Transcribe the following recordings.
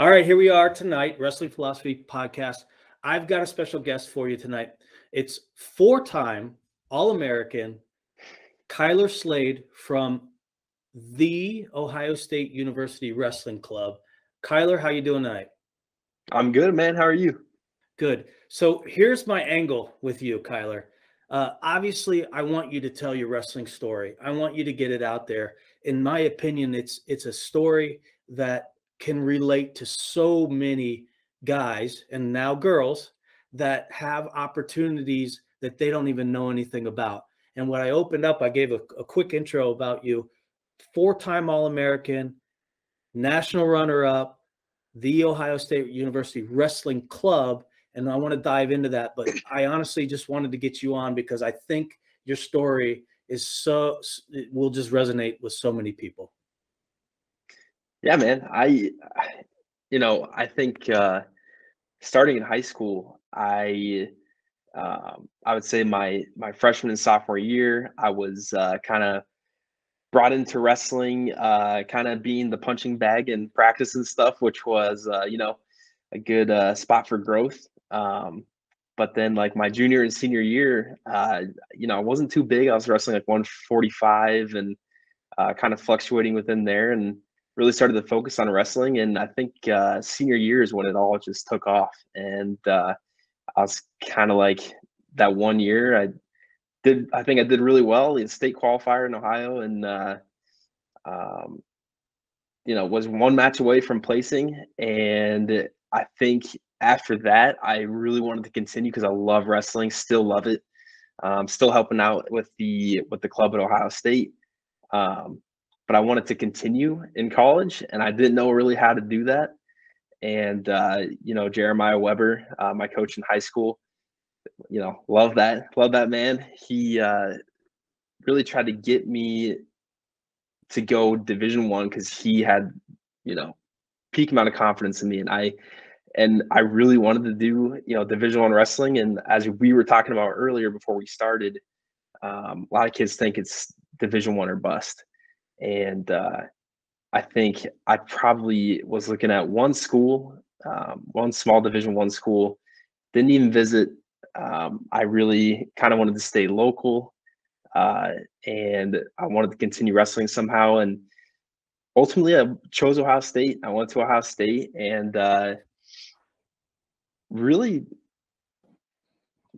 All right, here we are tonight, Wrestling Philosophy Podcast. I've got a special guest for you tonight. It's four time All American Kyler Slade from the Ohio State University Wrestling Club. Kyler, how you doing tonight? I'm good, man. How are you? Good. So here's my angle with you, Kyler. Uh, obviously, I want you to tell your wrestling story. I want you to get it out there. In my opinion, it's it's a story that can relate to so many guys and now girls that have opportunities that they don't even know anything about. And when I opened up, I gave a, a quick intro about you four time All American, national runner up, the Ohio State University Wrestling Club. And I want to dive into that. But I honestly just wanted to get you on because I think your story is so, it will just resonate with so many people. Yeah, man. I, you know, I think uh, starting in high school, I, um, I would say my my freshman and sophomore year, I was uh, kind of brought into wrestling, uh, kind of being the punching bag and practice and stuff, which was, uh, you know, a good uh, spot for growth. Um, but then, like my junior and senior year, uh, you know, I wasn't too big. I was wrestling like 145 and uh, kind of fluctuating within there. And really started to focus on wrestling. And I think uh, senior year is when it all just took off. And uh, I was kind of like that one year. I did. I think I did really well in state qualifier in Ohio, and uh, um, you know was one match away from placing. And I think after that, I really wanted to continue because I love wrestling. Still love it. Um, still helping out with the with the club at Ohio State. Um, but I wanted to continue in college, and I didn't know really how to do that. And uh, you know, Jeremiah Weber, uh, my coach in high school, you know, love that, love that man. He uh, really tried to get me to go Division One because he had, you know, peak amount of confidence in me, and I and I really wanted to do you know Division One wrestling. And as we were talking about earlier before we started, um, a lot of kids think it's Division One or bust and uh, I think I probably was looking at one school, um, one small Division One school. Didn't even visit. Um, I really kind of wanted to stay local, uh, and I wanted to continue wrestling somehow. And ultimately, I chose Ohio State. I went to Ohio State, and uh, really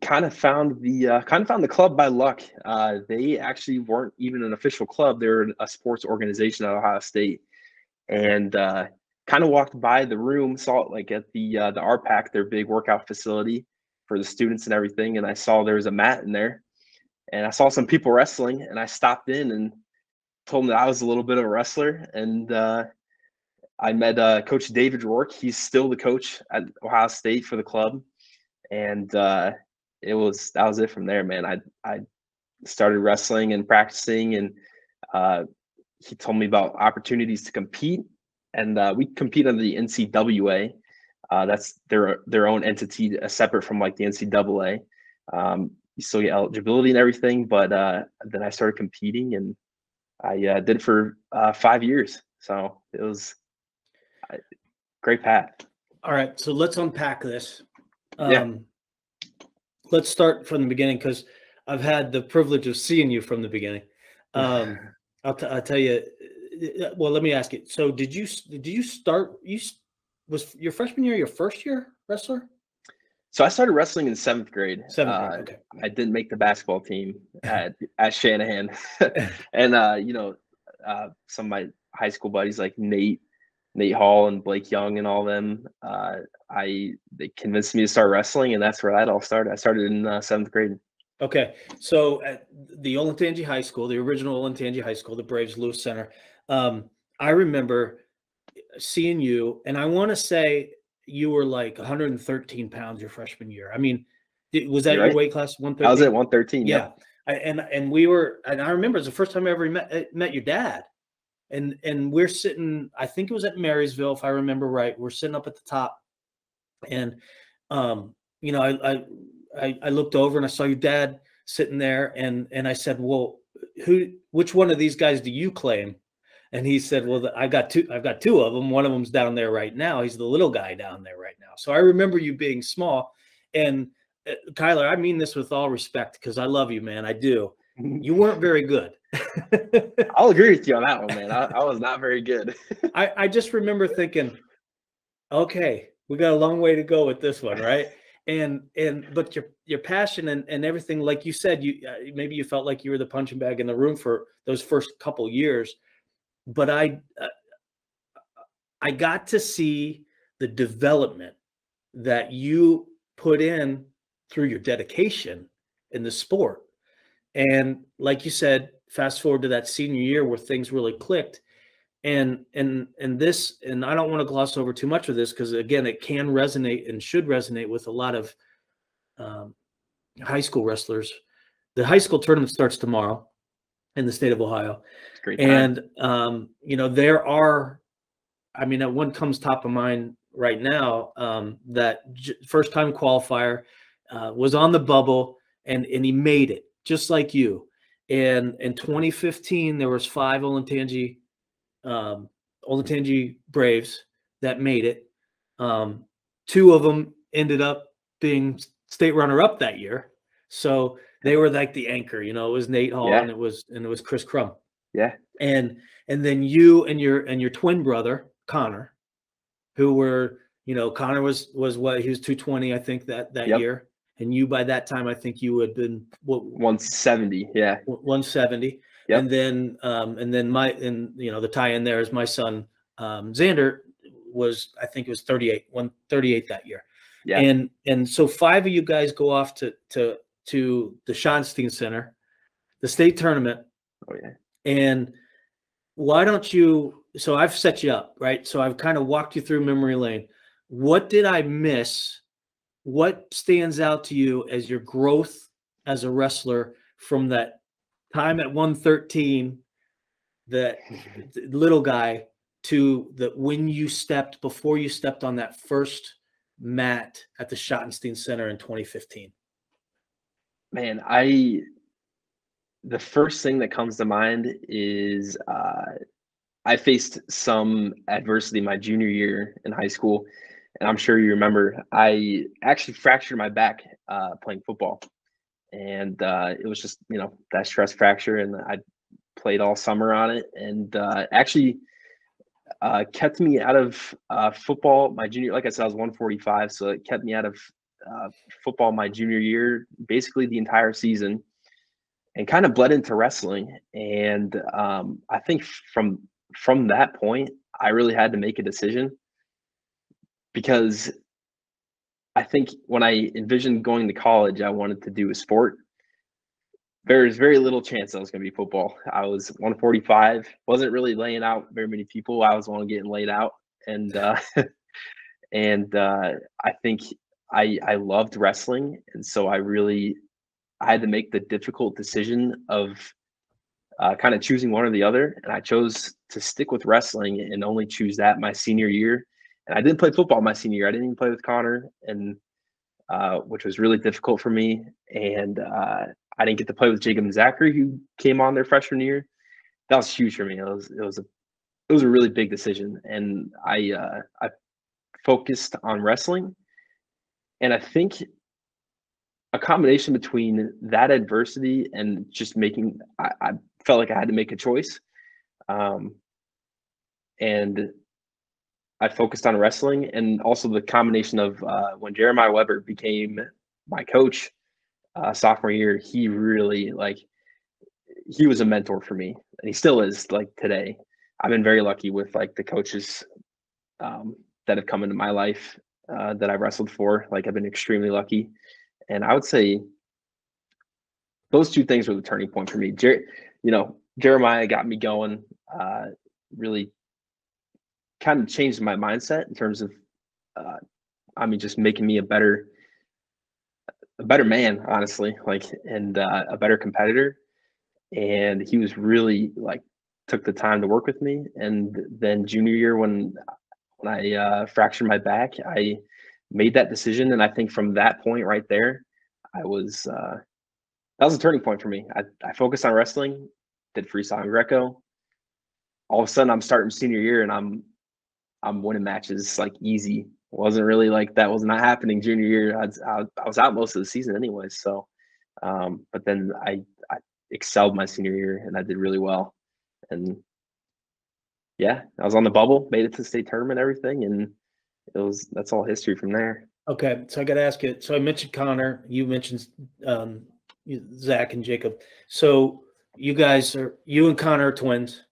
kind of found the uh, kind of found the club by luck. Uh, they actually weren't even an official club; they're a sports organization at Ohio State, and uh, kind of walked by the room, saw it like at the uh, the RPAC, their big workout facility for the students and everything, and I saw there was a mat in there, and I saw some people wrestling, and I stopped in and told them that I was a little bit of a wrestler, and uh, I met uh, Coach David Rourke. He's still the coach at Ohio State for the club, and uh, it was that was it from there, man. I I started wrestling and practicing, and uh, he told me about opportunities to compete, and uh, we compete under the NCWA. Uh, that's their their own entity, uh, separate from like the NCAA. Um, you still get eligibility and everything, but uh, then I started competing, and I uh, did for five years. So it was a great path. All right, so let's unpack this. Um, yeah let's start from the beginning because I've had the privilege of seeing you from the beginning. Um, I'll, t- I'll tell you. Uh, uh, well, let me ask you. So, did you did you start? You was your freshman year your first year wrestler? So I started wrestling in seventh grade. Seventh grade. Uh, okay. I didn't make the basketball team at at Shanahan, and uh, you know, uh, some of my high school buddies like Nate Nate Hall and Blake Young and all them. Uh, I they convinced me to start wrestling, and that's where that all started. I started in uh, seventh grade. Okay, so at the Olentangy High School, the original Olentangy High School, the Braves Lewis Center. Um, I remember seeing you, and I want to say you were like 113 pounds your freshman year. I mean, was that your weight class? 113. I was at 113. Yeah, yeah. I, and and we were, and I remember it was the first time I ever met met your dad and and we're sitting i think it was at marysville if i remember right we're sitting up at the top and um you know i i i looked over and i saw your dad sitting there and and i said well who which one of these guys do you claim And he said, "Well, I got two. I've got two of them. One of them's down there right now. He's the little guy down there right now." So I remember you being small. And uh, Kyler, I mean this with all respect because I love you, man. I do. You weren't very good. I'll agree with you on that one, man. I, I was not very good. I, I just remember thinking, okay, we got a long way to go with this one, right? And and but your your passion and, and everything, like you said, you uh, maybe you felt like you were the punching bag in the room for those first couple years, but I uh, I got to see the development that you put in through your dedication in the sport. And like you said, fast forward to that senior year where things really clicked. And and and this, and I don't want to gloss over too much of this because again, it can resonate and should resonate with a lot of um, high school wrestlers. The high school tournament starts tomorrow in the state of Ohio. And um, you know, there are, I mean, one comes top of mind right now. Um, that j- first time qualifier uh, was on the bubble and and he made it just like you. And in 2015, there was five Olentangy, um, Olentangy Braves that made it. Um, two of them ended up being state runner up that year. So they were like the anchor, you know, it was Nate Hall yeah. and it was and it was Chris Crum. Yeah. And and then you and your and your twin brother, Connor, who were, you know, Connor was was what he was 220, I think, that that yep. year and you by that time I think you had been what 170, yeah, 170. Yep. And then um, and then my and you know the tie in there is my son um, Xander was I think it was 38, 138 that year. Yeah. And and so five of you guys go off to to to the Schottenstein Center, the state tournament. Oh yeah. And why don't you so I've set you up, right? So I've kind of walked you through memory lane. What did I miss what stands out to you as your growth as a wrestler from that time at 113 that little guy to the when you stepped before you stepped on that first mat at the Schottenstein Center in 2015? Man, I the first thing that comes to mind is uh, I faced some adversity my junior year in high school and I'm sure you remember, I actually fractured my back uh, playing football, and uh, it was just you know that stress fracture, and I played all summer on it, and uh, actually uh, kept me out of uh, football my junior. Like I said, I was 145, so it kept me out of uh, football my junior year, basically the entire season, and kind of bled into wrestling. And um, I think from from that point, I really had to make a decision because I think when I envisioned going to college, I wanted to do a sport. There's very little chance I was going to be football. I was 145, wasn't really laying out very many people. I was the one getting laid out, and uh, and uh, I think I I loved wrestling, and so I really I had to make the difficult decision of uh, kind of choosing one or the other, and I chose to stick with wrestling and only choose that my senior year and I didn't play football my senior year. I didn't even play with Connor, and uh, which was really difficult for me. And uh, I didn't get to play with Jacob and Zachary, who came on their freshman year. That was huge for me. It was it was a it was a really big decision, and I uh, I focused on wrestling, and I think a combination between that adversity and just making I, I felt like I had to make a choice. Um, and I focused on wrestling and also the combination of uh, when Jeremiah Weber became my coach uh, sophomore year, he really like he was a mentor for me, and he still is like today. I've been very lucky with like the coaches um, that have come into my life uh, that I wrestled for. Like I've been extremely lucky, and I would say those two things were the turning point for me. Jer- you know, Jeremiah got me going. Uh, really kind of changed my mindset in terms of, uh, I mean, just making me a better, a better man, honestly, like, and uh, a better competitor. And he was really like took the time to work with me. And then junior year, when when I uh, fractured my back, I made that decision. And I think from that point right there, I was uh, that was a turning point for me. I, I focused on wrestling, did freestyle and Greco, all of a sudden I'm starting senior year and I'm I'm winning matches like easy. Wasn't really like that was not happening junior year. I, I, I was out most of the season anyways. So, um, but then I, I excelled my senior year and I did really well. And yeah, I was on the bubble, made it to the state tournament, everything, and it was that's all history from there. Okay, so I got to ask you. So I mentioned Connor. You mentioned um, Zach and Jacob. So you guys are you and Connor are twins,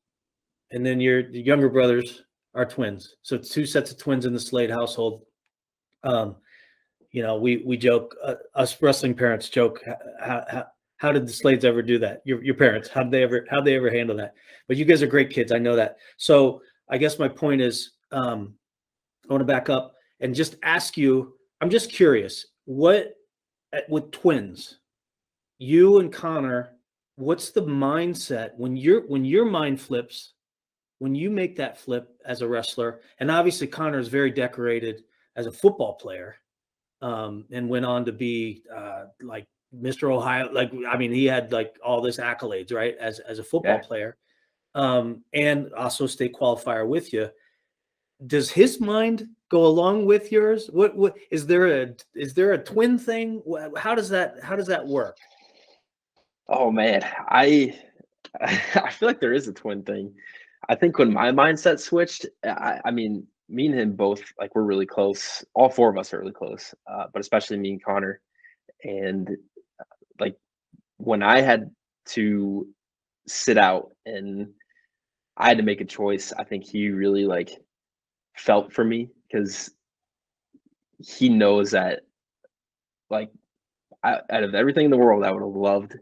and then your the younger brothers are twins. So two sets of twins in the Slade household. Um, you know, we we joke. Uh, us wrestling parents joke. How, how, how did the Slades ever do that? Your your parents? How did they ever how they ever handle that? But you guys are great kids. I know that. So I guess my point is, um, I want to back up and just ask you. I'm just curious. What with twins, you and Connor, what's the mindset when you're when your mind flips, when you make that flip as a wrestler, and obviously Connor is very decorated as a football player, um, and went on to be uh, like Mr. Ohio. Like, I mean, he had like all this accolades, right? As as a football yeah. player, um, and also state qualifier with you. Does his mind go along with yours? What what is there a is there a twin thing? How does that how does that work? Oh man, I I feel like there is a twin thing. I think when my mindset switched, I, I mean, me and him both like we're really close. All four of us are really close, uh, but especially me and Connor. And like when I had to sit out and I had to make a choice, I think he really like felt for me because he knows that like I, out of everything in the world, I would have loved.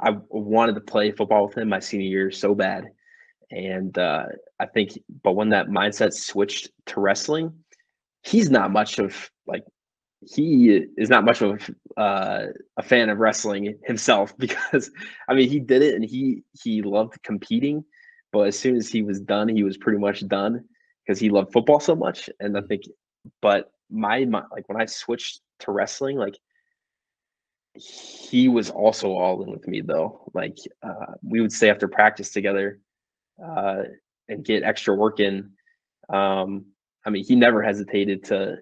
I wanted to play football with him my senior year so bad, and uh, I think, but when that mindset switched to wrestling, he's not much of like he is not much of uh, a fan of wrestling himself because I mean he did it and he he loved competing, but as soon as he was done, he was pretty much done because he loved football so much. And I think, but my, my like when I switched to wrestling, like he was also all in with me though. Like uh, we would stay after practice together uh, and get extra work in. Um, I mean, he never hesitated to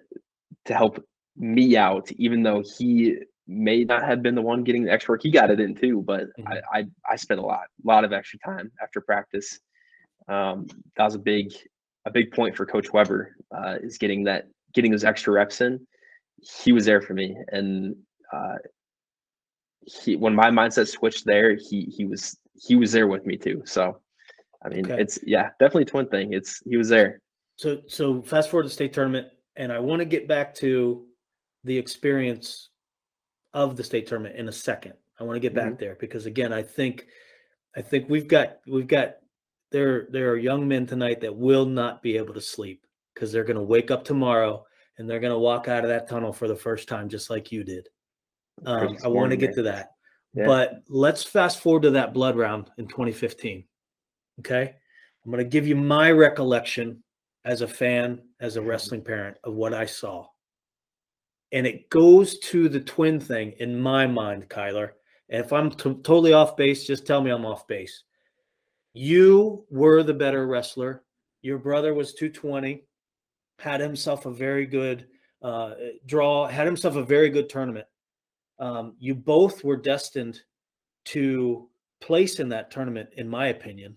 to help me out, even though he may not have been the one getting the extra work. He got it in too, but mm-hmm. I, I, I spent a lot, a lot of extra time after practice. Um, that was a big, a big point for Coach Weber uh, is getting that, getting those extra reps in. He was there for me, and uh, he when my mindset switched there, he he was he was there with me too. So, I mean, okay. it's yeah, definitely twin thing. It's he was there. So so fast forward to state tournament, and I want to get back to the experience of the state tournament in a second. I want to get back mm-hmm. there because again, I think I think we've got we've got there there are young men tonight that will not be able to sleep because they're going to wake up tomorrow and they're going to walk out of that tunnel for the first time just like you did. Um, I want to get to that. Yeah. But let's fast forward to that blood round in 2015. Okay? I'm going to give you my recollection as a fan, as a mm-hmm. wrestling parent of what I saw and it goes to the twin thing in my mind, Kyler. And if I'm t- totally off base, just tell me I'm off base. You were the better wrestler. Your brother was 220, had himself a very good uh, draw, had himself a very good tournament. Um, you both were destined to place in that tournament, in my opinion.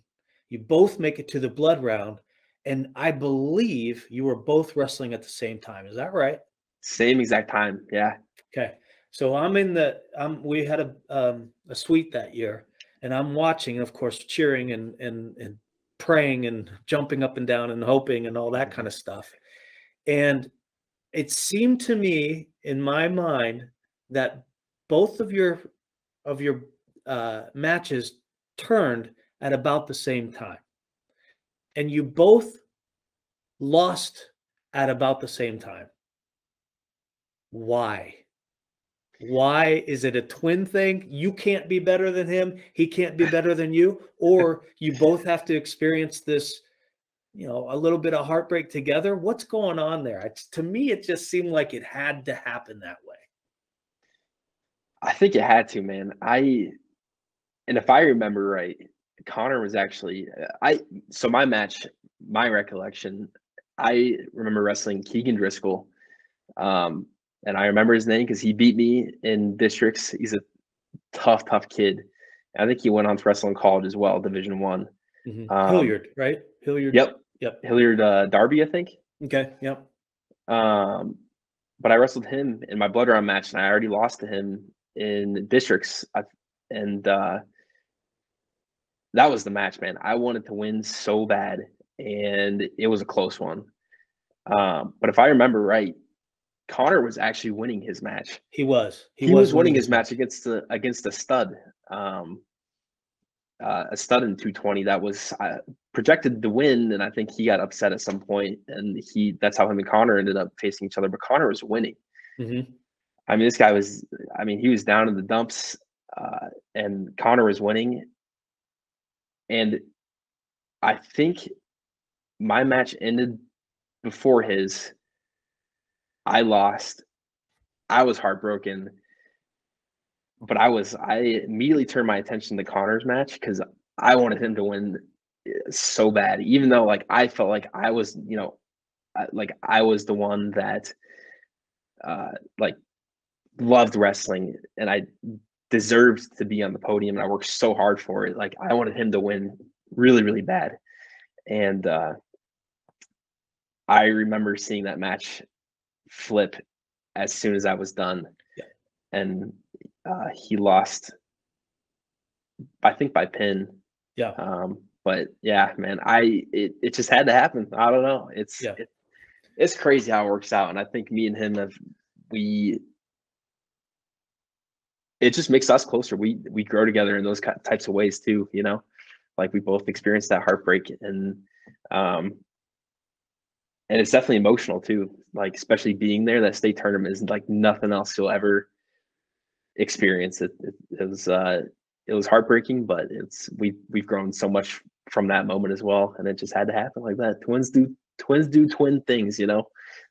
You both make it to the blood round. And I believe you were both wrestling at the same time. Is that right? Same exact time. Yeah. Okay. So I'm in the um we had a um a suite that year and I'm watching of course cheering and and and praying and jumping up and down and hoping and all that kind of stuff. And it seemed to me in my mind that both of your of your uh, matches turned at about the same time and you both lost at about the same time why? Why is it a twin thing? You can't be better than him. He can't be better than you. Or you both have to experience this, you know, a little bit of heartbreak together. What's going on there? It's, to me, it just seemed like it had to happen that way. I think it had to, man. I, and if I remember right, Connor was actually I so my match, my recollection, I remember wrestling Keegan Driscoll. Um, and I remember his name because he beat me in districts. He's a tough, tough kid. I think he went on to wrestle in college as well, Division One. Mm-hmm. Um, Hilliard, right? Hilliard. Yep. Yep. Hilliard uh, Darby, I think. Okay. Yep. Um, but I wrestled him in my blood round match, and I already lost to him in districts. I, and uh, that was the match, man. I wanted to win so bad, and it was a close one. Um, but if I remember right, Connor was actually winning his match. He was. He, he was, was, winning his match against the against a stud. Um, uh, a stud in 220 that was uh, projected to win, and I think he got upset at some point, and he that's how him and Connor ended up facing each other. But Connor was winning. Mm-hmm. I mean, this guy was. I mean, he was down in the dumps, uh, and Connor was winning. And I think my match ended before his I lost. I was heartbroken. But I was I immediately turned my attention to Connor's match because I wanted him to win eh, so bad, even though like I felt like I was, you know, like I was the one that uh like loved wrestling and I deserved to be on the podium and I worked so hard for it. Like I wanted him to win really, really bad. And uh I remember seeing that match flip as soon as I was done. Yeah. And uh, he lost, I think by pin. Yeah. Um, but yeah, man, I it, it just had to happen. I don't know. It's yeah. It, it's crazy how it works out, and I think me and him have we. It just makes us closer. We we grow together in those types of ways too. You know, like we both experienced that heartbreak, and um, and it's definitely emotional too. Like especially being there, that state tournament is like nothing else you'll ever experience. It, it, it was uh, it was heartbreaking, but it's we we've grown so much from that moment as well, and it just had to happen like that. Twins do twins do twin things, you know.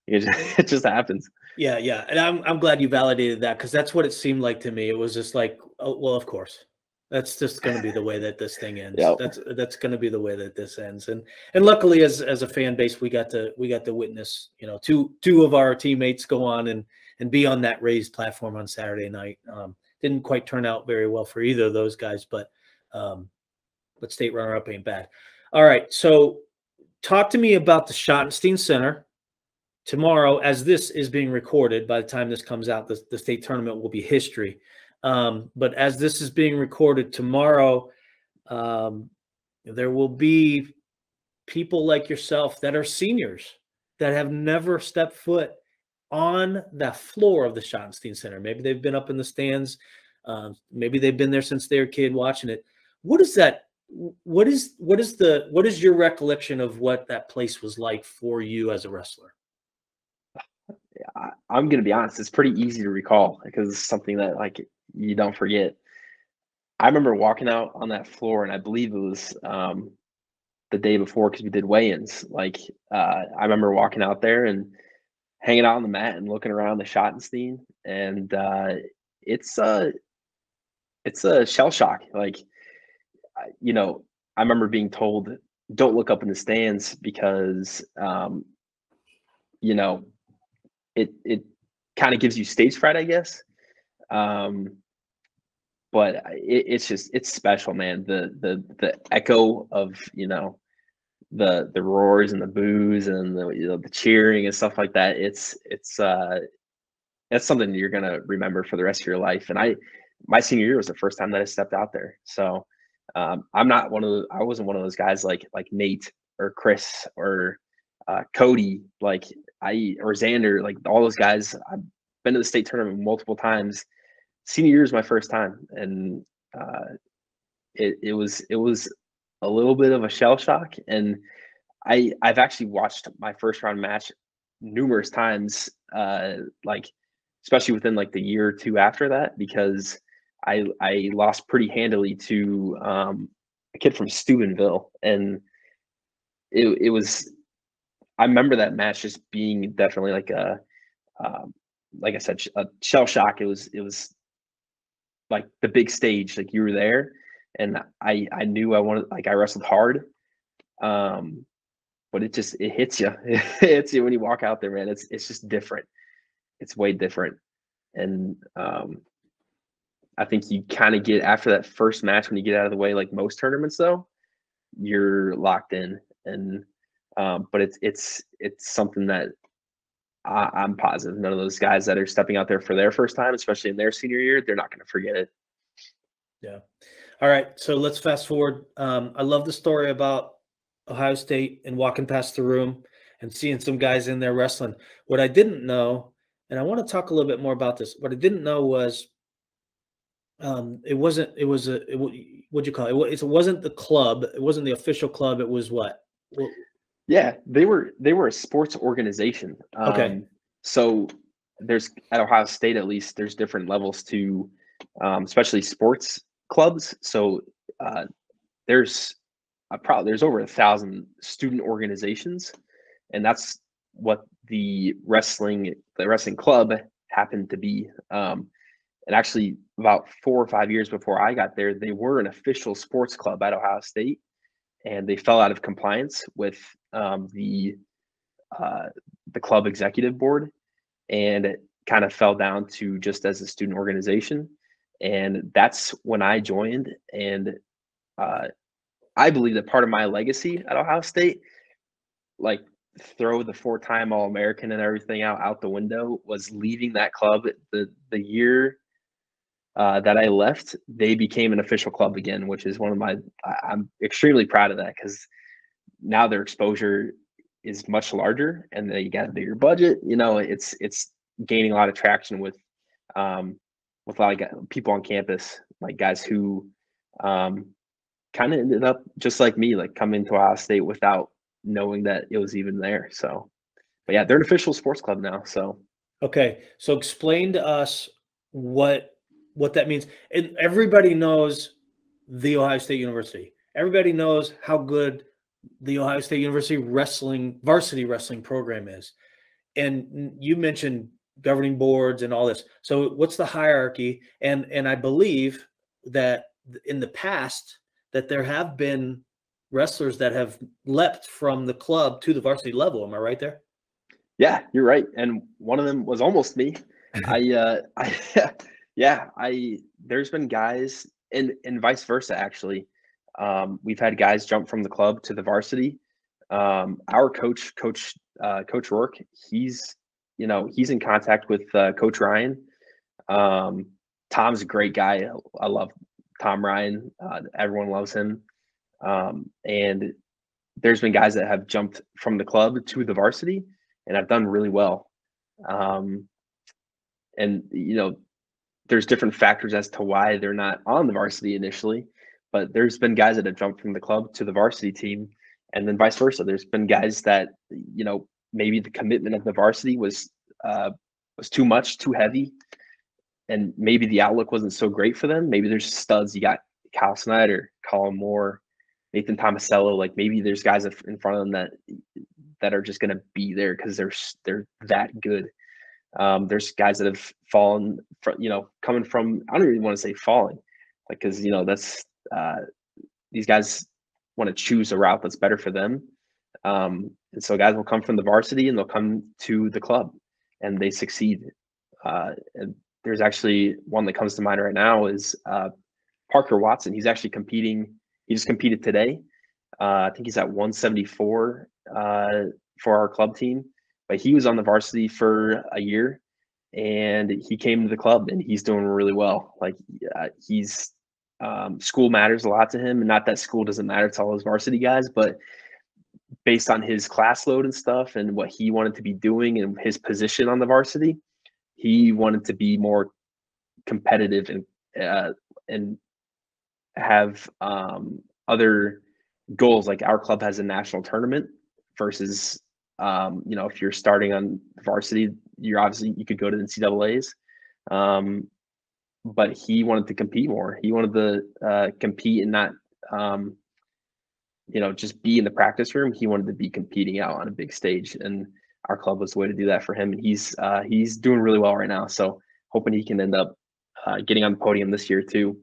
It just, it just happens. Yeah, yeah, and I'm I'm glad you validated that because that's what it seemed like to me. It was just like, oh, well, of course, that's just going to be the way that this thing ends. Yep. That's that's going to be the way that this ends. And and luckily, as as a fan base, we got to we got to witness, you know, two two of our teammates go on and and be on that raised platform on Saturday night. Um, didn't quite turn out very well for either of those guys, but um, but state runner up ain't bad. All right, so talk to me about the Schottenstein Center tomorrow. As this is being recorded, by the time this comes out, the, the state tournament will be history. Um, but as this is being recorded tomorrow, um, there will be people like yourself that are seniors that have never stepped foot on the floor of the Schottenstein Center. Maybe they've been up in the stands. Um, maybe they've been there since they were a kid watching it. What is that? What is what is the what is your recollection of what that place was like for you as a wrestler? I, I'm going to be honest. It's pretty easy to recall because it's something that like you don't forget. I remember walking out on that floor, and I believe it was um, the day before because we did weigh-ins. Like uh, I remember walking out there and hanging out on the mat and looking around the Schottenstein, and uh, it's a uh, it's a shell shock. Like you know, I remember being told, "Don't look up in the stands because um, you know it it kind of gives you stage fright, I guess." Um, but it, it's just it's special, man. The the the echo of you know the the roars and the boos and the you know, the cheering and stuff like that. It's it's uh that's something you're gonna remember for the rest of your life. And I my senior year was the first time that I stepped out there. So um, I'm not one of the I wasn't one of those guys like like Nate or Chris or uh, Cody like I or Xander like all those guys. I've been to the state tournament multiple times senior year is my first time, and uh, it it was it was a little bit of a shell shock, and I I've actually watched my first round match numerous times, uh, like especially within like the year or two after that, because I I lost pretty handily to um, a kid from Steubenville, and it it was I remember that match just being definitely like a um, like I said, a shell shock. It was it was like the big stage, like you were there, and I I knew I wanted like I wrestled hard, um, but it just it hits you. It hits you when you walk out there, man. It's it's just different. It's way different, and um, I think you kind of get after that first match when you get out of the way, like most tournaments, though, you're locked in, and um, but it's it's it's something that I, I'm positive none of those guys that are stepping out there for their first time, especially in their senior year, they're not going to forget it. Yeah. All right. So let's fast forward. Um, I love the story about Ohio State and walking past the room and seeing some guys in there wrestling. What I didn't know, and I want to talk a little bit more about this. What I didn't know was, um, it wasn't. It was a. It, what'd you call it? It wasn't the club. It wasn't the official club. It was what? Yeah, they were. They were a sports organization. Um, Okay. So there's at Ohio State at least there's different levels to, um, especially sports clubs. So uh, there's a pro- there's over a thousand student organizations, and that's what the wrestling the wrestling club happened to be. Um, and actually, about four or five years before I got there, they were an official sports club at Ohio State, and they fell out of compliance with um, the uh, the club executive board, and it kind of fell down to just as a student organization. And that's when I joined, and uh, I believe that part of my legacy at Ohio State, like throw the four-time All-American and everything out out the window, was leaving that club the the year uh, that I left. They became an official club again, which is one of my. I, I'm extremely proud of that because now their exposure is much larger, and they got a bigger budget. You know, it's it's gaining a lot of traction with um, with a lot of people on campus, like guys who um, kind of ended up just like me, like coming to Ohio State without knowing that it was even there. So, but yeah, they're an official sports club now. So Okay, so explain to us what what that means. And everybody knows the Ohio State University. Everybody knows how good the Ohio State University wrestling varsity wrestling program is. And you mentioned governing boards and all this. So what's the hierarchy? And and I believe that in the past that there have been wrestlers that have leapt from the club to the varsity level. Am I right there? yeah, you're right. And one of them was almost me. I uh I yeah, I there's been guys and and vice versa actually. Um we've had guys jump from the club to the varsity. Um our coach coach uh coach Rourke, he's you know, he's in contact with uh, coach Ryan. Um Tom's a great guy. I love Tom Ryan. Uh, everyone loves him. Um and there's been guys that have jumped from the club to the varsity and have done really well. Um and you know there's different factors as to why they're not on the varsity initially but there's been guys that have jumped from the club to the varsity team and then vice versa. There's been guys that you know maybe the commitment of the varsity was uh was too much too heavy and maybe the outlook wasn't so great for them. Maybe there's studs. You got Kyle Snyder Kollin Moore Nathan Tomasello. Like maybe there's guys in front of them that that are just going to be there because they're they're that good. Um, there's guys that have fallen, from, you know, coming from. I don't even want to say falling, like because you know that's uh, these guys want to choose a route that's better for them. Um, and so guys will come from the varsity and they'll come to the club, and they succeed. Uh, and there's actually one that comes to mind right now is uh, Parker Watson. He's actually competing. He just competed today. Uh, I think he's at 174 uh, for our club team but he was on the varsity for a year and he came to the club and he's doing really well like uh, he's um, school matters a lot to him and not that school doesn't matter to all his varsity guys but based on his class load and stuff and what he wanted to be doing and his position on the varsity he wanted to be more competitive and uh, and have um, other goals like our club has a national tournament versus um, you know, if you're starting on varsity, you're obviously you could go to the NCAA's. Um, but he wanted to compete more. He wanted to uh, compete and not, um, you know, just be in the practice room. He wanted to be competing out on a big stage, and our club was the way to do that for him. And he's uh, he's doing really well right now. So hoping he can end up uh, getting on the podium this year too.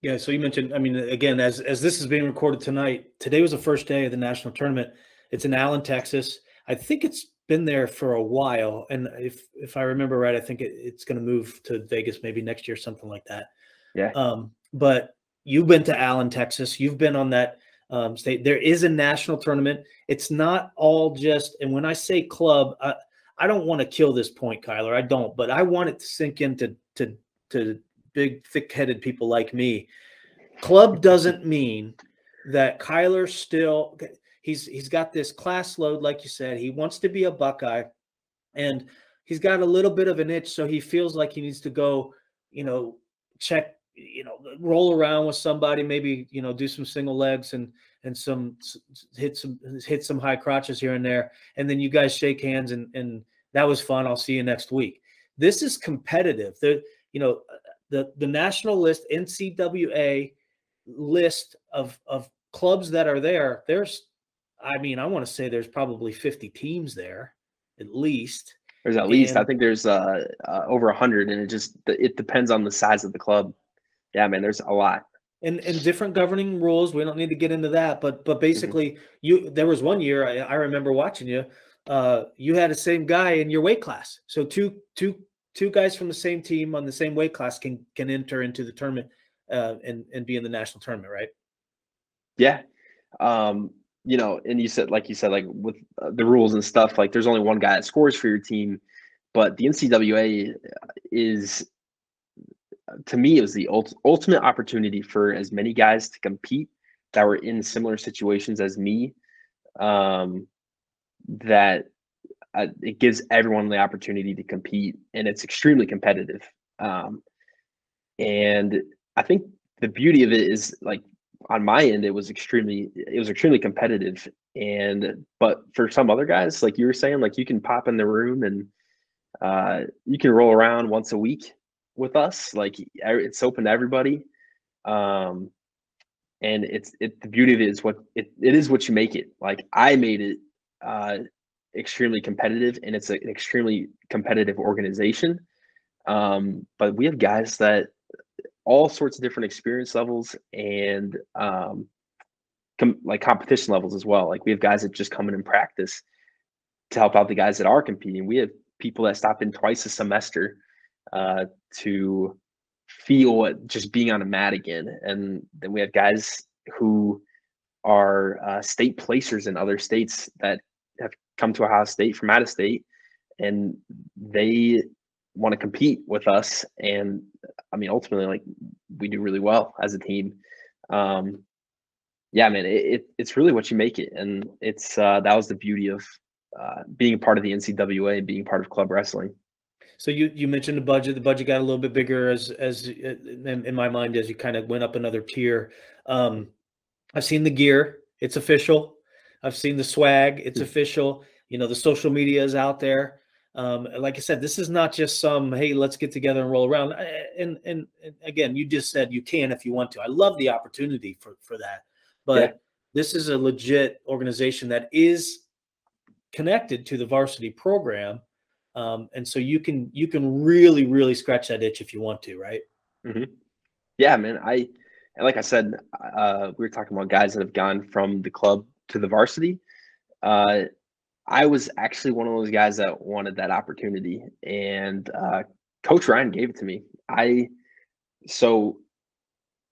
Yeah, so you mentioned, I mean, again, as as this is being recorded tonight, today was the first day of the national tournament. It's in Allen, Texas. I think it's been there for a while, and if if I remember right, I think it, it's going to move to Vegas maybe next year, something like that. Yeah. Um, but you've been to Allen, Texas. You've been on that um, state. There is a national tournament. It's not all just, and when I say club, I, I don't want to kill this point, Kyler. I don't, but I want it to sink into to to big, thick-headed people like me. Club doesn't mean that Kyler still he's he's got this class load, like you said. He wants to be a Buckeye, and he's got a little bit of an itch, so he feels like he needs to go, you know, check, you know, roll around with somebody, maybe you know, do some single legs and and some hit some hit some high crotches here and there, and then you guys shake hands and and that was fun. I'll see you next week. This is competitive. The you know the the national list NCWA list of of clubs that are there. There's I mean, I want to say there's probably 50 teams there, at least. There's at least I think there's uh, uh over hundred, and it just it depends on the size of the club. Yeah, man, there's a lot. And and different governing rules. We don't need to get into that, but but mm-hmm. basically, mm-hmm. you there was one year I, I remember watching you. Uh, you had the same guy in your weight class, so two two two guys from the same team on the same weight class can can enter into the tournament uh, and and be in the national tournament, right? Yeah. Um, you know, and you said, like you said, like with uh, the rules and stuff, like there's only one guy that scores for your team, but the NCWA is, to me, it was the ult- ultimate opportunity for as many guys to compete that were in similar situations as me. Um, that uh, it gives everyone the opportunity to compete, and it's extremely competitive. Um, and I think the beauty of it is like on my end it was extremely it was extremely competitive. And but for some other guys like you were saying like you can pop in the room and uh you can roll around once a week with us like it's open to everybody. Um and it's it the beauty of it is what it, it is what you make it. Like i made it uh extremely competitive and it's an extremely competitive organization. Um but we have guys that all sorts of different experience levels and um, com- like competition levels as well. Like we have guys that just come in and practice to help out the guys that are competing. We have people that stop in twice a semester uh, to feel what just being on a mat again. And then we have guys who are uh, state placers in other states that have come to Ohio State from out of state and they want to compete with us. And I mean, ultimately, like we do really well as a team. Um, yeah, man, it, it, it's really what you make it, and it's uh, that was the beauty of uh, being a part of the NCWA and being part of club wrestling. So you you mentioned the budget. The budget got a little bit bigger as as uh, in, in my mind as you kind of went up another tier. Um, I've seen the gear; it's official. I've seen the swag; it's hmm. official. You know, the social media is out there. Um, like I said, this is not just some hey, let's get together and roll around. And, and, and again, you just said you can if you want to. I love the opportunity for for that, but yeah. this is a legit organization that is connected to the varsity program, um, and so you can you can really really scratch that itch if you want to, right? Mm-hmm. Yeah, man. I like I said, uh, we were talking about guys that have gone from the club to the varsity. Uh, I was actually one of those guys that wanted that opportunity, and uh, Coach Ryan gave it to me. I so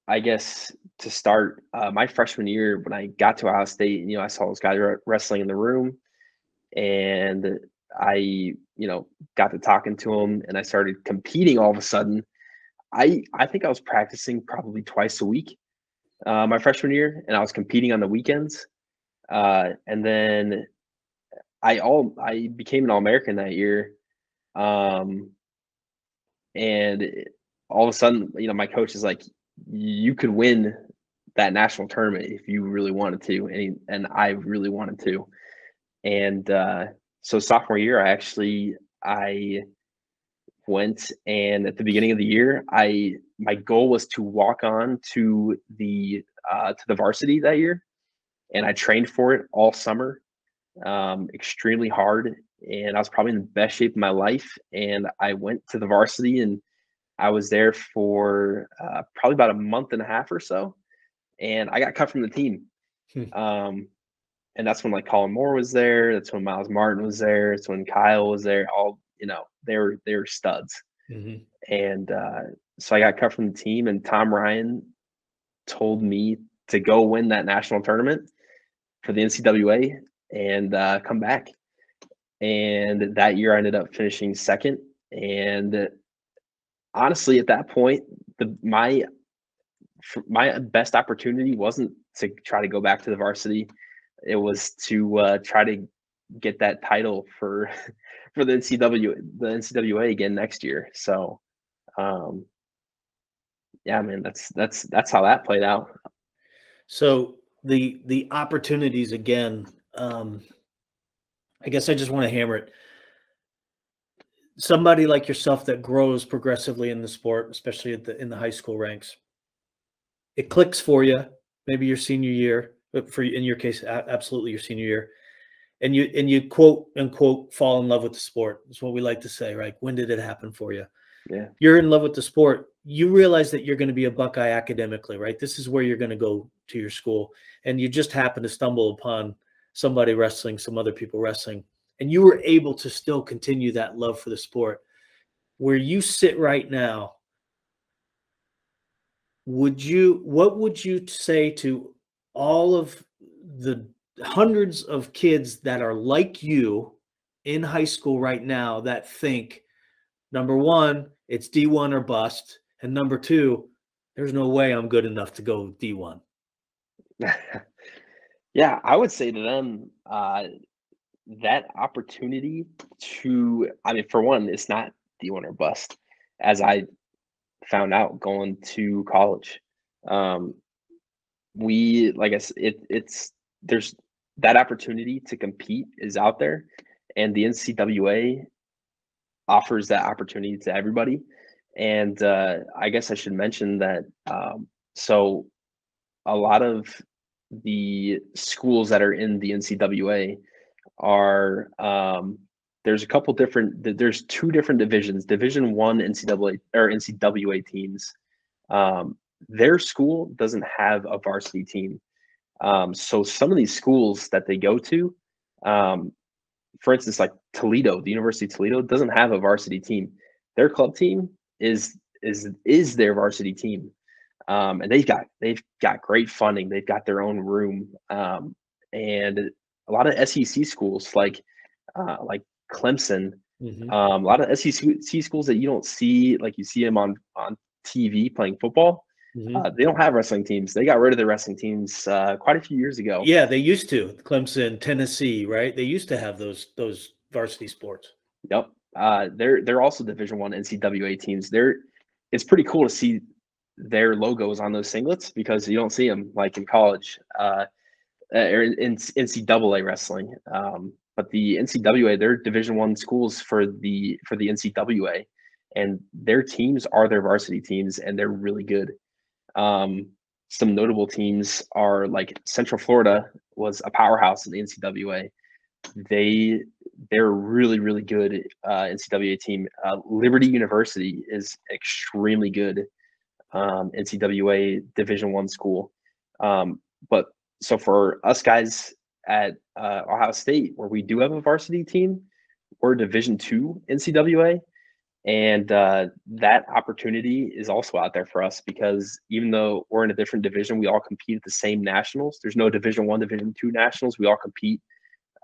I guess to start uh, my freshman year when I got to Ohio State, you know, I saw those guys wrestling in the room, and I, you know, got to talking to them, and I started competing. All of a sudden, I I think I was practicing probably twice a week uh, my freshman year, and I was competing on the weekends. Uh, and then I all I became an All American that year, um, and all of a sudden, you know, my coach is like, "You could win that national tournament if you really wanted to," and he, and I really wanted to, and uh, so sophomore year, I actually I went and at the beginning of the year, I my goal was to walk on to the uh, to the varsity that year, and I trained for it all summer um, extremely hard, and I was probably in the best shape of my life. And I went to the varsity, and I was there for uh, probably about a month and a half or so, and I got cut from the team. Hmm. Um, and that's when like Kollin Moore was there. That's when Myles Martin was there. It's when Kyle was there. All you know, they were they were studs. Mm-hmm. And uh, so I got cut from the team, and Tom Ryan told me to go win that national tournament for the NCWA and uh, come back. And that year I ended up finishing second. And honestly, at that point, the my my best opportunity wasn't to try to go back to the varsity. It was to uh, try to get that title for for the NCW the NCWA again next year. So, um, yeah, man, that's that's that's how that played out. So the the opportunities again. Um, I guess I just want to hammer it. Somebody like yourself that grows progressively in the sport, especially at the in the high school ranks, it clicks for you. Maybe your senior year, but for in your case, absolutely your senior year, and you and you quote unquote fall in love with the sport. Is what we like to say, right? When did it happen for you? Yeah, you're in love with the sport. You realize that you're going to be a Buckeye academically, right? This is where you're going to go to your school, and you just happen to stumble upon somebody wrestling, some other people wrestling, and you were able to still continue that love for the sport. Where you sit right now, would you what would you say to all of the hundreds of kids that are like you in high school right now that think number one it's d1 or bust and number two there's no way i'm good enough to go d1 yeah i would say to them uh, that opportunity to i mean for one it's not the one or bust as i found out going to college. Um, we like I said, it, it's there's that opportunity to compete is out there, and the NCWA offers that opportunity to everybody. And uh, I guess I should mention that. Um, so, a lot of the schools that are in the NCWA are um, there's a couple different there's two different divisions division one ncaa or ncwa teams. Um, their school doesn't have a varsity team. Um, so some of these schools that they go to um, for instance like toledo the university of toledo doesn't have a varsity team. Their club team is is is their varsity team um, and they've got they've got great funding they've got their own room um, and a lot of sec schools like uh, like Clemson. Mm-hmm. Um, a lot of SEC schools that you don't see, like you see them on on TV playing football. Mm-hmm. Uh, they don't have wrestling teams. They got rid of their wrestling teams uh, quite a few years ago. Yeah, they used to. Clemson, Tennessee, right? They used to have those those varsity sports. Yep. Uh, they're they're also Division One NCWA teams. They're it's pretty cool to see their logos on those singlets because you don't see them like in college uh, or in, in NCAA wrestling. Um, but the NCWA, they're Division One schools for the for the NCWA, and their teams are their varsity teams, and they're really good. Um, some notable teams are like Central Florida was a powerhouse in the NCWA. They they're really really good uh, NCWA team. Uh, Liberty University is extremely good um, NCWA Division One school. Um, but so for us guys at uh, Ohio State, where we do have a varsity team, we're Division two NCWA, and uh, that opportunity is also out there for us because even though we're in a different division, we all compete at the same nationals. There's no Division one, Division two nationals. We all compete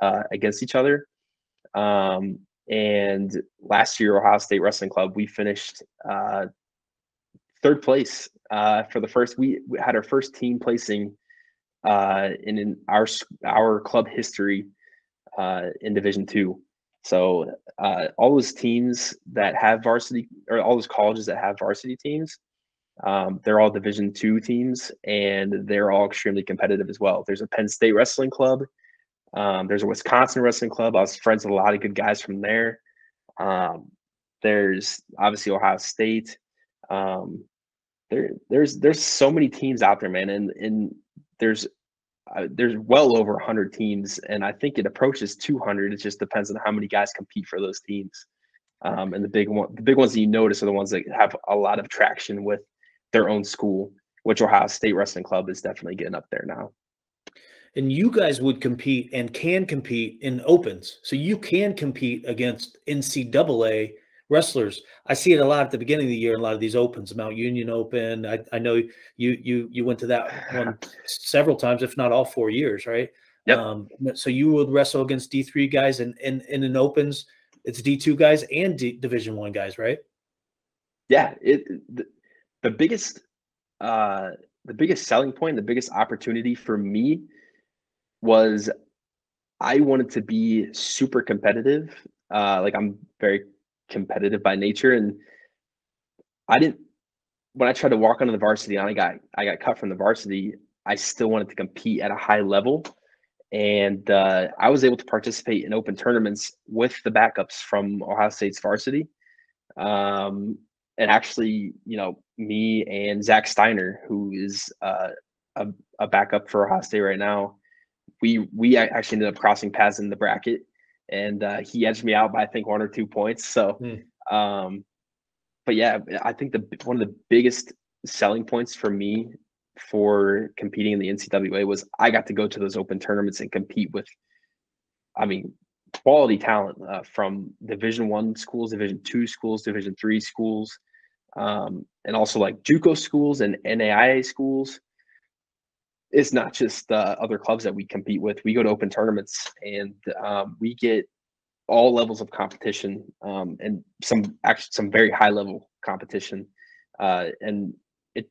uh, against each other. Um, and last year, Ohio State Wrestling Club, we finished uh, third place uh, for the first. We, we had our first team placing uh, in, in our our club history uh, in Division Two. So uh, all those teams that have varsity, or all those colleges that have varsity teams, um, they're all Division Two teams, and they're all extremely competitive as well. There's a Penn State wrestling club. Um, there's a Wisconsin wrestling club. I was friends with a lot of good guys from there. Um, there's obviously Ohio State. Um, there, there's there's so many teams out there, man, and and there's uh, there's well over 100 teams and i think it approaches 200 it just depends on how many guys compete for those teams. Um, and the big one, the big ones that you notice are the ones that have a lot of traction with their own school, which Ohio State Wrestling Club is definitely getting up there now. And you guys would compete and can compete in opens, so you can compete against NCAA wrestlers. I see it a lot at the beginning of the year. In a lot of these opens, Mount Union Open. I, I know you you you went to that one several times, if not all four years, right? Yep. Um, so you would wrestle against D three guys, and in in opens, it's D two guys and D, Division one guys, right? Yeah. It the, the biggest uh the biggest selling point, the biggest opportunity for me was I wanted to be super competitive. Uh, like I'm very competitive by nature, and I didn't. When I tried to walk onto the varsity, and I got I got cut from the varsity. I still wanted to compete at a high level, and uh, I was able to participate in open tournaments with the backups from Ohio State's varsity. Um, and actually, you know, me and Zach Steiner, who is uh, a, a backup for Ohio State right now, we we actually ended up crossing paths in the bracket, and uh, he edged me out by I think one or two points. So, hmm. um, but yeah, I think the one of the biggest selling points for me for competing in the NCWA was I got to go to those open tournaments and compete with, I mean, quality talent uh, from Division One schools, Division Two schools, Division Three schools, um, and also like JUCO schools and NAIA schools it's not just other clubs that we compete with. We go to open tournaments and um, we get all levels of competition um, and some actually some very high level competition. Uh, and it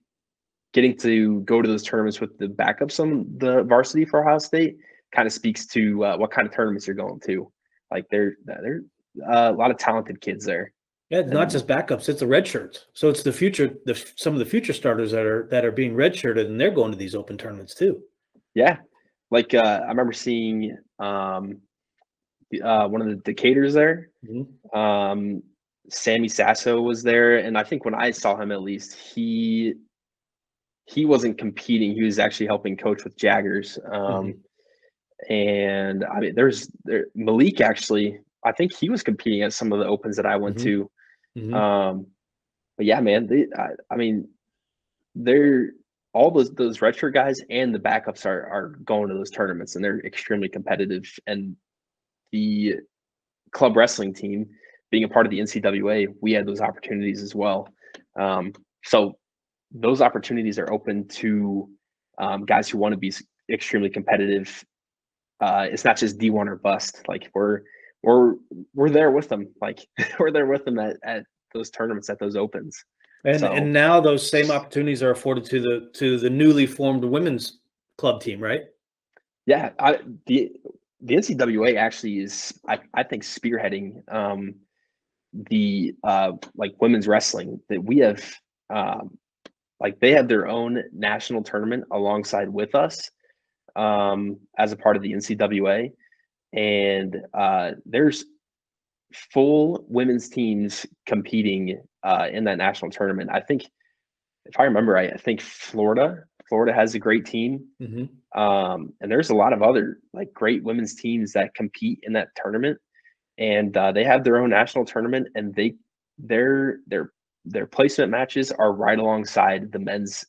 getting to go to those tournaments with the backups on the varsity for Ohio State kind of speaks to uh, what kind of tournaments you're going to. Like there, there uh, a lot of talented kids there. Yeah, not just backups; it's the red shirts. So it's the future, the some of the future starters that are that are being redshirted, and they're going to these open tournaments too. Yeah, like uh, I remember seeing um, uh, one of the Decaturs there. Mm-hmm. Um, Sammy Sasso was there, and I think when I saw him, at least he he wasn't competing; he was actually helping coach with Jaggers. Um, mm-hmm. And I mean, there's there Malik actually. I think he was competing at some of the opens that I went mm-hmm. to. Mm-hmm. Um, but yeah, man, they, I, I mean, they're all those those redshirt guys and the backups are are going to those tournaments and they're extremely competitive. And the club wrestling team, being a part of the NCWA, we had those opportunities as well. Um, so those opportunities are open to um, guys who want to be extremely competitive. Uh, it's not just D1 or bust. Like we're we're we're there with them. Like we're there with them at, at those tournaments, at those opens. And so, and now those same opportunities are afforded to the to the newly formed women's club team, right? Yeah, I, the the NCWA actually is I, I think spearheading um, the uh, like women's wrestling that we have um, like they have their own national tournament alongside with us um, as a part of the NCWA and uh, there's full women's teams competing uh, in that national tournament. I think, if I remember right, I think Florida, Florida has a great team, mm-hmm. um, and there's a lot of other like great women's teams that compete in that tournament, and uh, they have their own national tournament, and they their their their placement matches are right alongside the men's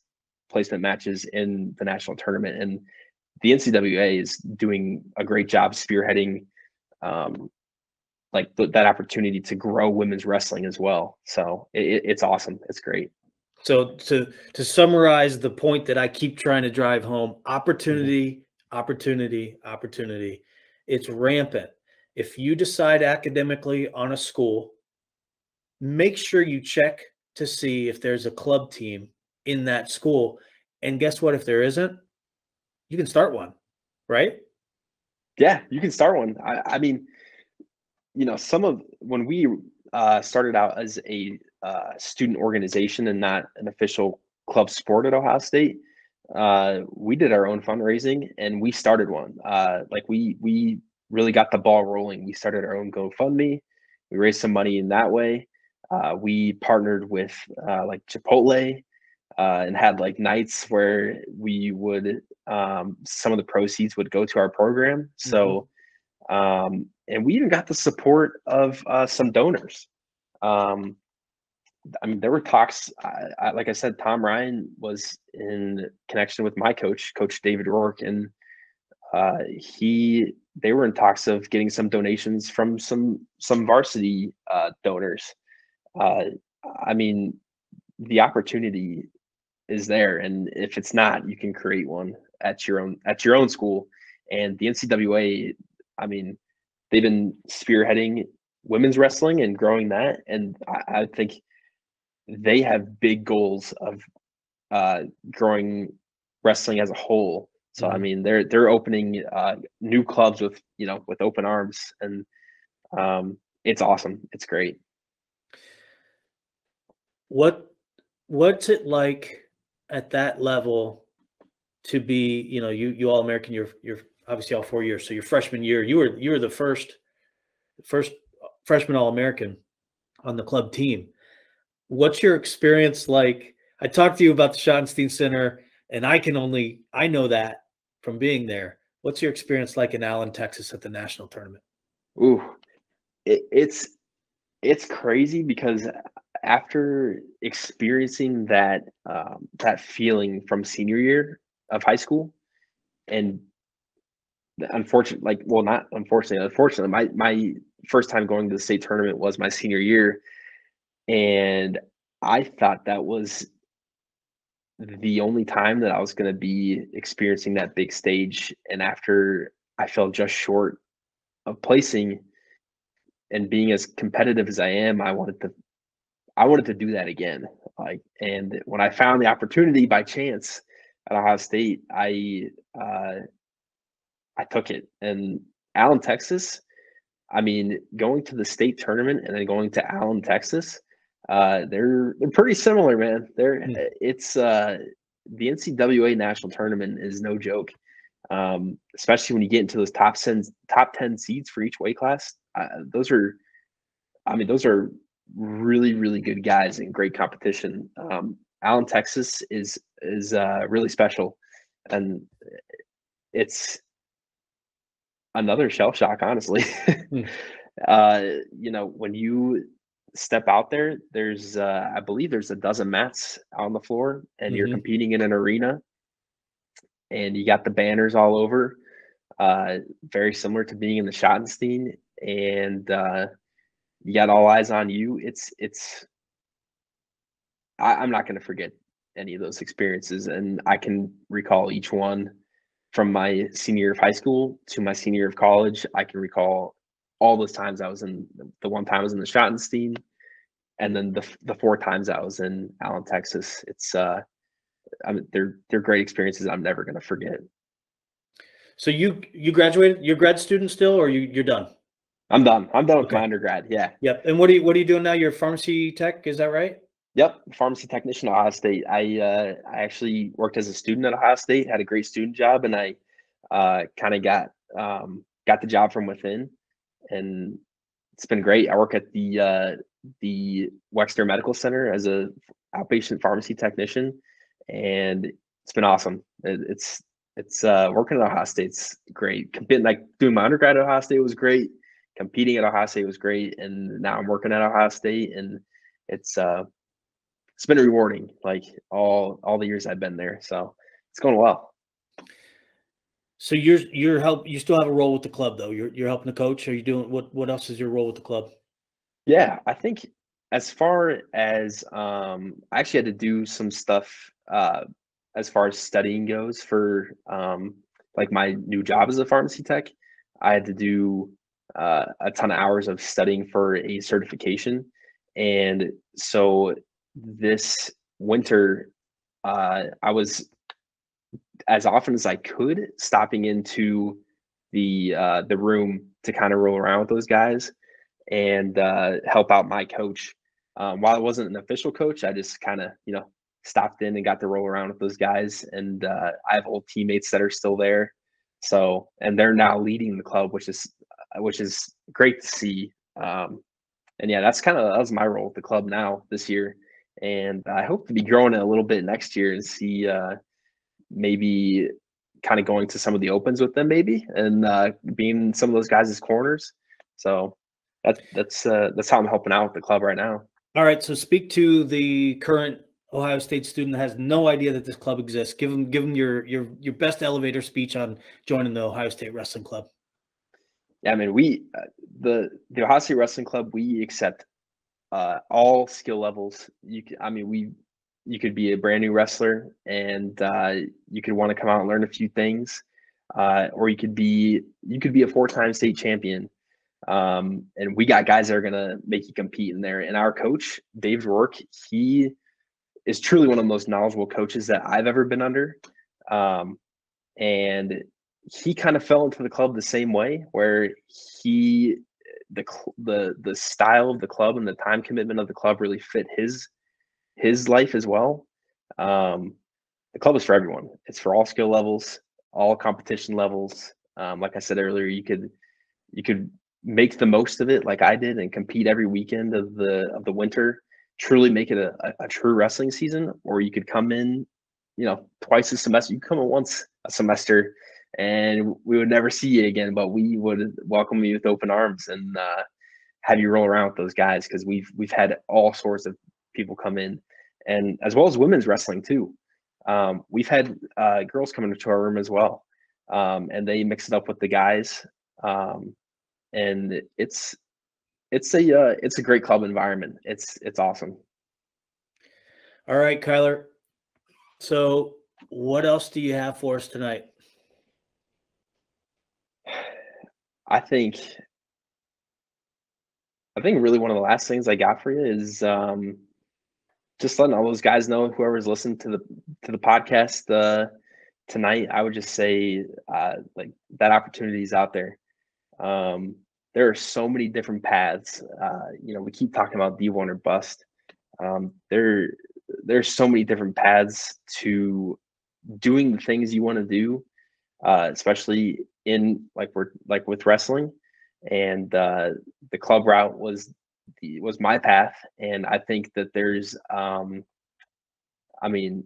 placement matches in the national tournament, and the NCWA is doing a great job spearheading um, like th- that opportunity to grow women's wrestling as well. So it, it's awesome. It's great. So to to summarize the point that I keep trying to drive home, opportunity, mm-hmm. opportunity, opportunity. It's rampant. If you decide academically on a school, make sure you check to see if there's a club team in that school. And guess what? If there isn't, you can start one, right? Yeah, you can start one. I, I mean, you know, some of when we uh, started out as a uh, student organization and not an official club sport at Ohio State, uh, we did our own fundraising and we started one. Uh, like we we really got the ball rolling. We started our own GoFundMe. We raised some money in that way. Uh, we partnered with uh, like Chipotle uh, and had like nights where we would um, some of the proceeds would go to our program. So, mm-hmm. um, and we even got the support of uh, some donors. Um, I mean, there were talks. I, I, like I said, Tom Ryan was in connection with my coach, Coach David Rourke, and uh, he they were in talks of getting some donations from some some varsity uh, donors. Uh, I mean, the opportunity is there, and if it's not, you can create one at your own at your own school. And the NCWA, I mean, they've been spearheading women's wrestling and growing that, and I, I think they have big goals of uh, growing wrestling as a whole. So mm-hmm. I mean, they're they're opening uh, new clubs with you know with open arms, and um, it's awesome. It's great. What what's it like at that level to be? You know, you you all American. You're you're obviously all four years. So your freshman year, you were you were the first first freshman All American on the club team what's your experience like? I talked to you about the Schottenstein Center, and I can only I know that from being there. What's your experience like in Allen, Texas, at the national tournament? Ooh, it, it's it's crazy because after experiencing that um, that feeling from senior year of high school, and unfortunately, like well, not unfortunately, unfortunately, my my first time going to the state tournament was my senior year, and I thought that was the only time that I was going to be experiencing that big stage. And after I fell just short of placing and being as competitive as I am, I wanted to, I wanted to do that again. Like, and when I found the opportunity by chance at Ohio State, I, uh, I took it. And Allen, Texas, I mean, going to the state tournament and then going to Allen, Texas, uh, they're they're pretty similar, man. They're mm. it's uh, the NCWA national tournament is no joke, um, especially when you get into those top ten top ten seeds for each weight class. Uh, those are, I mean, those are really really good guys in great competition. Um, Allen, Texas is is uh, really special, and it's another shell shock, honestly. mm. uh, you know, when you step out there, there's uh, I believe there's a dozen mats on the floor, and mm-hmm. you're competing in an arena, and you got the banners all over. Uh, very similar to being in the Schottenstein, and uh, you got all eyes on you. It's it's. I, I'm not going to forget any of those experiences, and I can recall each one from my senior year of high school to my senior year of college. I can recall all those times I was in the one time I was in the Schottenstein, and then the the four times I was in Allen, Texas. It's uh, I mean, they're they're great experiences. I'm never gonna forget. So you you graduated? You're grad student still, or you you're done? I'm done. I'm done with okay. my undergrad. Yeah. Yep. And what are you what are you doing now? You're pharmacy tech. Is that right? Yep, pharmacy technician at Ohio State. I uh, I actually worked as a student at Ohio State, had a great student job, and I uh, kind of got um, got the job from within and it's been great. I work at the uh, the Wexner Medical Center as a outpatient pharmacy technician, and it's been awesome. It, it's it's uh, working at Ohio State's great. Like doing my undergrad at Ohio State was great. Competing at Ohio State was great, and now I'm working at Ohio State, and it's uh, it's been rewarding. Like all all the years I've been there, so it's going well. So you're you're help you still have a role with the club though. You're you're helping the coach. Are you doing what what else is your role with the club? Yeah, I think as far as um I actually had to do some stuff uh as far as studying goes for um like my new job as a pharmacy tech. I had to do uh, a ton of hours of studying for a certification. And so this winter, uh, I was as often as I could, stopping into the uh, the room to kind of roll around with those guys and uh, help out my coach. Um, while I wasn't an official coach, I just kind of you know stopped in and got to roll around with those guys. And uh, I have old teammates that are still there, so and they're now leading the club, which is which is great to see. Um, and yeah, that's kind of that was my role with the club now this year. And I hope to be growing it a little bit next year and see uh, maybe kind of going to some of the opens with them, maybe, and uh, being some of those guys corners. So that's that's uh, that's how I'm helping out with the club right now. All right. So speak to the current Ohio State student that has no idea that this club exists. Give them give them your your your best elevator speech on joining the Ohio State Wrestling Club. Yeah, I mean, we uh, the the Ohio State Wrestling Club we accept uh, all skill levels. You can, I mean, we you could be a brand new wrestler and uh, you could want to come out and learn a few things, uh, or you could be you could be a four time state champion. Um, and we got guys that are gonna make you compete in there. And our coach, Dave Rourke, he is truly one of the most knowledgeable coaches that I've ever been under. Um, and he kind of fell into the club the same way, where he the the the style of the club and the time commitment of the club really fit his his life as well. Um, the club is for everyone. It's for all skill levels, all competition levels. Um, like I said earlier, you could you could make the most of it, like I did, and compete every weekend of the of the winter. Truly make it a, a, a true wrestling season, or you could come in, you know, twice a semester. You come in once a semester, and we would never see you again. But we would welcome you with open arms and uh, have you roll around with those guys because we've we've had all sorts of people come in, and as well as women's wrestling too. Um, we've had uh, girls come into our room as well, um, and they mix it up with the guys, um, and it's it's a uh, it's a great club environment. It's it's awesome. All right, Kyler. So, what else do you have for us tonight? I think I think really one of the last things I got for you is um, just letting all those guys know whoever's listening to the to the podcast uh, tonight. I would just say uh, like that opportunity is out there. Um, there are so many different paths. Uh, you know, we keep talking about D one or bust. Um, there there's so many different paths to doing the things you want to do, uh, especially in like we're like with wrestling. And uh, the club route was the, was my path, and I think that there's, um, I mean,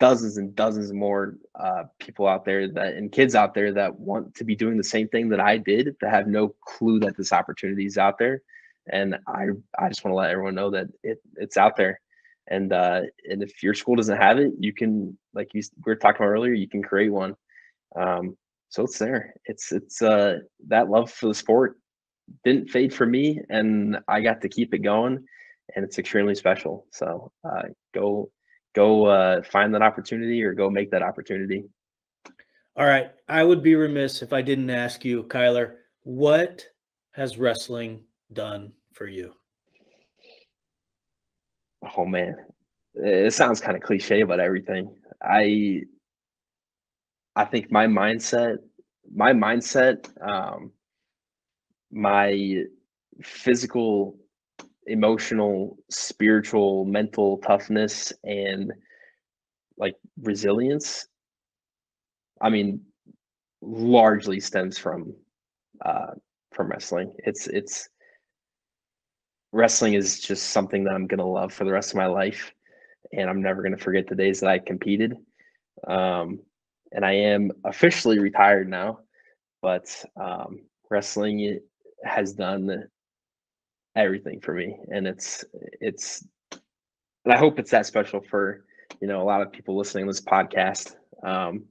dozens and dozens more uh, people out there that and kids out there that want to be doing the same thing that I did that have no clue that this opportunity is out there. And I I just want to let everyone know that it it's out there. And uh, and if your school doesn't have it, you can like you we were talking about earlier, you can create one. Um, so it's there. It's it's uh that love for the sport didn't fade for me, and I got to keep it going, and it's extremely special. So uh, go go uh, find that opportunity or go make that opportunity. All right, I would be remiss if I didn't ask you, Kyler, what has wrestling done for you? Oh man, it sounds kind of cliche, but everything. I I think my mindset, my mindset, um, my physical, emotional, spiritual, mental toughness, and like resilience. I mean, largely stems from uh, from wrestling. It's it's wrestling is just something that I'm gonna love for the rest of my life, and I'm never gonna forget the days that I competed. Um, and I am officially retired now. But um, wrestling has done everything for me, and it's it's. And I hope it's that special for you know a lot of people listening to this podcast um,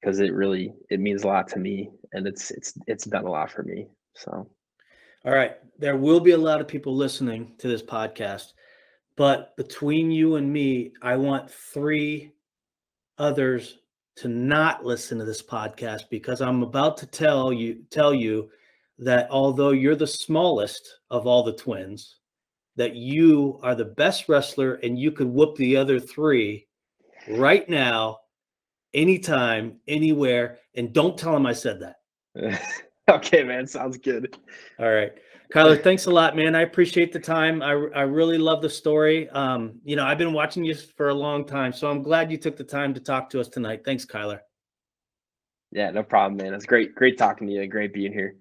because it really it means a lot to me, and it's it's it's done a lot for me. So. All right, there will be a lot of people listening to this podcast, but between you and me, I want three others to not listen to this podcast because I'm about to tell you tell you that although you're the smallest of all the twins, that you are the best wrestler and you could whoop the other three right now, anytime, anywhere. And don't tell them I said that. okay, man. Sounds good. All right. Kyler, thanks a lot, man. I appreciate the time. I, I really love the story. Um, you know, I've been watching you for a long time, so I'm glad you took the time to talk to us tonight. Thanks, Kyler. Yeah, no problem, man. It's great, great talking to you. Great being here.